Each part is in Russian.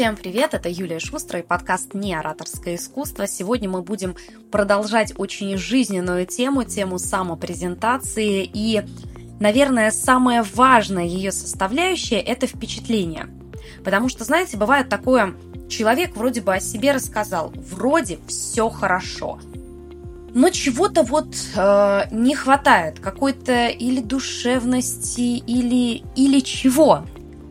Всем привет, это Юлия Шустра и подкаст «Не ораторское искусство». Сегодня мы будем продолжать очень жизненную тему, тему самопрезентации. И, наверное, самая важная ее составляющая – это впечатление. Потому что, знаете, бывает такое, человек вроде бы о себе рассказал, вроде все хорошо, но чего-то вот э, не хватает, какой-то или душевности, или, или чего.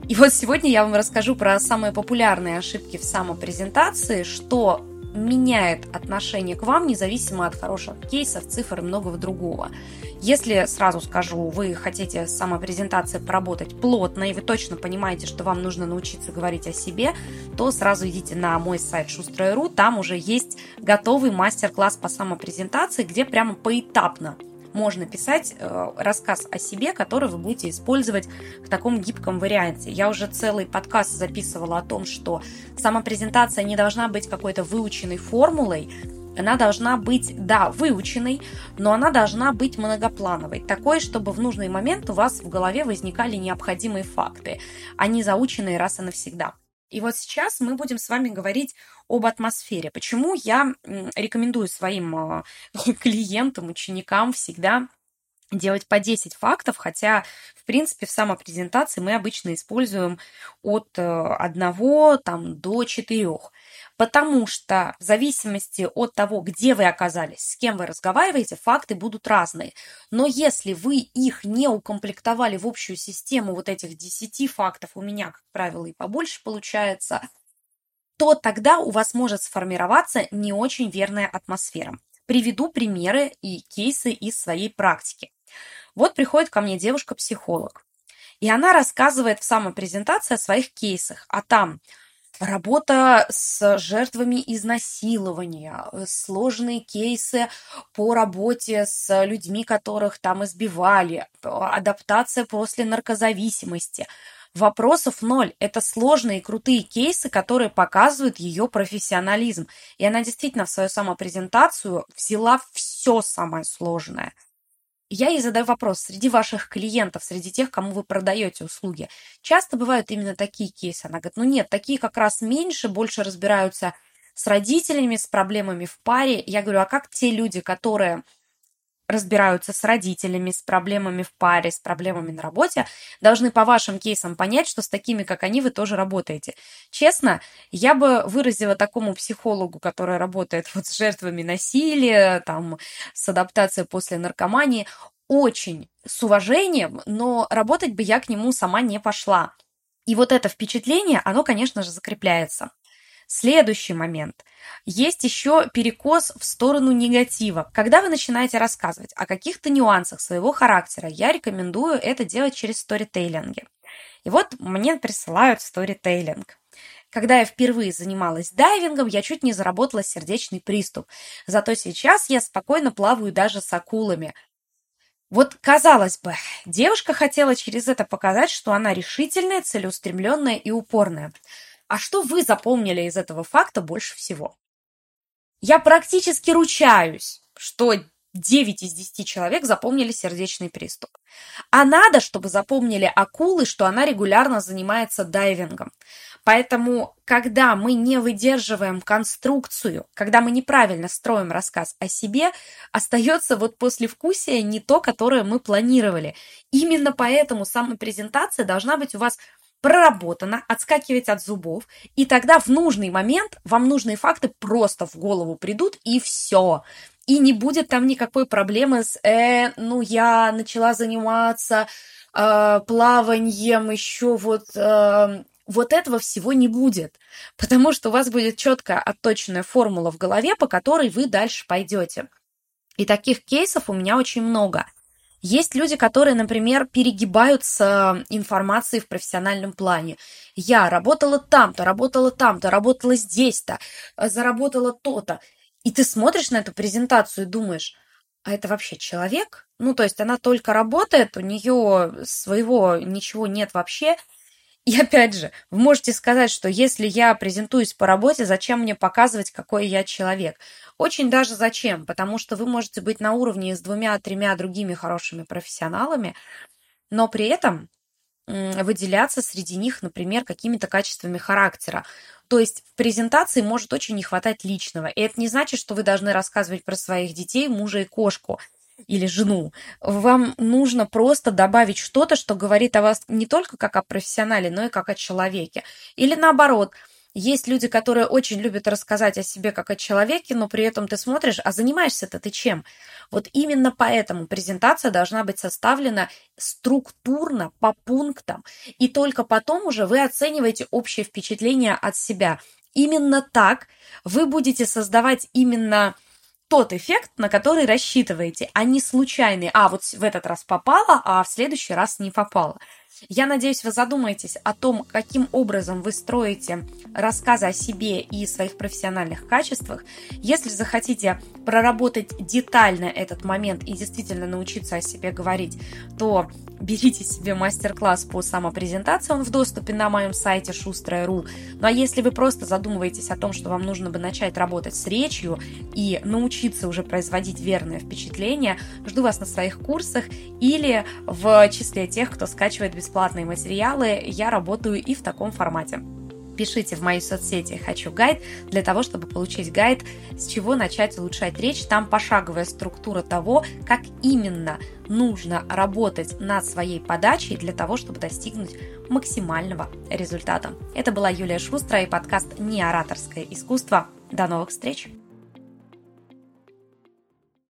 И вот сегодня я вам расскажу про самые популярные ошибки в самопрезентации, что меняет отношение к вам, независимо от хороших кейсов, цифр и многого другого. Если, сразу скажу, вы хотите с самопрезентацией поработать плотно, и вы точно понимаете, что вам нужно научиться говорить о себе, то сразу идите на мой сайт шустрая.ру, там уже есть готовый мастер-класс по самопрезентации, где прямо поэтапно можно писать э, рассказ о себе, который вы будете использовать в таком гибком варианте. Я уже целый подкаст записывала о том, что самопрезентация не должна быть какой-то выученной формулой, она должна быть, да, выученной, но она должна быть многоплановой, такой, чтобы в нужный момент у вас в голове возникали необходимые факты, а не заученные раз и навсегда. И вот сейчас мы будем с вами говорить об атмосфере. Почему я рекомендую своим а, клиентам, ученикам всегда делать по 10 фактов, хотя, в принципе, в самопрезентации мы обычно используем от 1 э, там, до 4 потому что в зависимости от того, где вы оказались, с кем вы разговариваете, факты будут разные. Но если вы их не укомплектовали в общую систему вот этих 10 фактов, у меня, как правило, и побольше получается, то тогда у вас может сформироваться не очень верная атмосфера. Приведу примеры и кейсы из своей практики. Вот приходит ко мне девушка-психолог, и она рассказывает в самопрезентации о своих кейсах, а там Работа с жертвами изнасилования, э, сложные кейсы по работе с людьми, которых там избивали, адаптация после наркозависимости. Вопросов ноль. Это сложные и крутые кейсы, которые показывают ее профессионализм. И она действительно в свою самопрезентацию взяла все самое сложное – я ей задаю вопрос, среди ваших клиентов, среди тех, кому вы продаете услуги, часто бывают именно такие кейсы? Она говорит, ну нет, такие как раз меньше, больше разбираются с родителями, с проблемами в паре. Я говорю, а как те люди, которые разбираются с родителями, с проблемами в паре, с проблемами на работе, должны по вашим кейсам понять, что с такими, как они, вы тоже работаете. Честно, я бы выразила такому психологу, который работает вот с жертвами насилия, там, с адаптацией после наркомании, очень с уважением, но работать бы я к нему сама не пошла. И вот это впечатление, оно, конечно же, закрепляется. Следующий момент. Есть еще перекос в сторону негатива. Когда вы начинаете рассказывать о каких-то нюансах своего характера, я рекомендую это делать через сторитейлинги. И вот мне присылают сторитейлинг. Когда я впервые занималась дайвингом, я чуть не заработала сердечный приступ. Зато сейчас я спокойно плаваю даже с акулами. Вот, казалось бы, девушка хотела через это показать, что она решительная, целеустремленная и упорная. А что вы запомнили из этого факта больше всего? Я практически ручаюсь, что 9 из 10 человек запомнили сердечный приступ. А надо, чтобы запомнили акулы, что она регулярно занимается дайвингом. Поэтому, когда мы не выдерживаем конструкцию, когда мы неправильно строим рассказ о себе, остается вот послевкусие не то, которое мы планировали. Именно поэтому самопрезентация должна быть у вас проработано, отскакивать от зубов, и тогда в нужный момент вам нужные факты просто в голову придут, и все. И не будет там никакой проблемы с, э, ну, я начала заниматься э, плаванием, еще вот... Э, вот этого всего не будет, потому что у вас будет четкая отточенная формула в голове, по которой вы дальше пойдете. И таких кейсов у меня очень много – есть люди, которые, например, перегибают с информацией в профессиональном плане. Я работала там-то, работала там-то, работала здесь-то, э, заработала то-то. И ты смотришь на эту презентацию и думаешь, а это вообще человек? Ну, то есть она только работает, у нее своего ничего нет вообще, и опять же, вы можете сказать, что если я презентуюсь по работе, зачем мне показывать, какой я человек? Очень даже зачем, потому что вы можете быть на уровне с двумя-тремя другими хорошими профессионалами, но при этом выделяться среди них, например, какими-то качествами характера. То есть в презентации может очень не хватать личного. И это не значит, что вы должны рассказывать про своих детей, мужа и кошку или жену. Вам нужно просто добавить что-то, что говорит о вас не только как о профессионале, но и как о человеке. Или наоборот – есть люди, которые очень любят рассказать о себе как о человеке, но при этом ты смотришь, а занимаешься-то ты чем? Вот именно поэтому презентация должна быть составлена структурно, по пунктам, и только потом уже вы оцениваете общее впечатление от себя. Именно так вы будете создавать именно тот эффект, на который рассчитываете, а не случайный. А вот в этот раз попало, а в следующий раз не попало. Я надеюсь, вы задумаетесь о том, каким образом вы строите рассказы о себе и своих профессиональных качествах. Если захотите проработать детально этот момент и действительно научиться о себе говорить, то берите себе мастер-класс по самопрезентации, он в доступе на моем сайте шустрая.ру. Ну а если вы просто задумываетесь о том, что вам нужно бы начать работать с речью и научиться уже производить верное впечатление, жду вас на своих курсах или в числе тех, кто скачивает бесплатные материалы, я работаю и в таком формате пишите в мои соцсети «Хочу гайд» для того, чтобы получить гайд, с чего начать улучшать речь. Там пошаговая структура того, как именно нужно работать над своей подачей для того, чтобы достигнуть максимального результата. Это была Юлия Шустра и подкаст «Неораторское искусство». До новых встреч!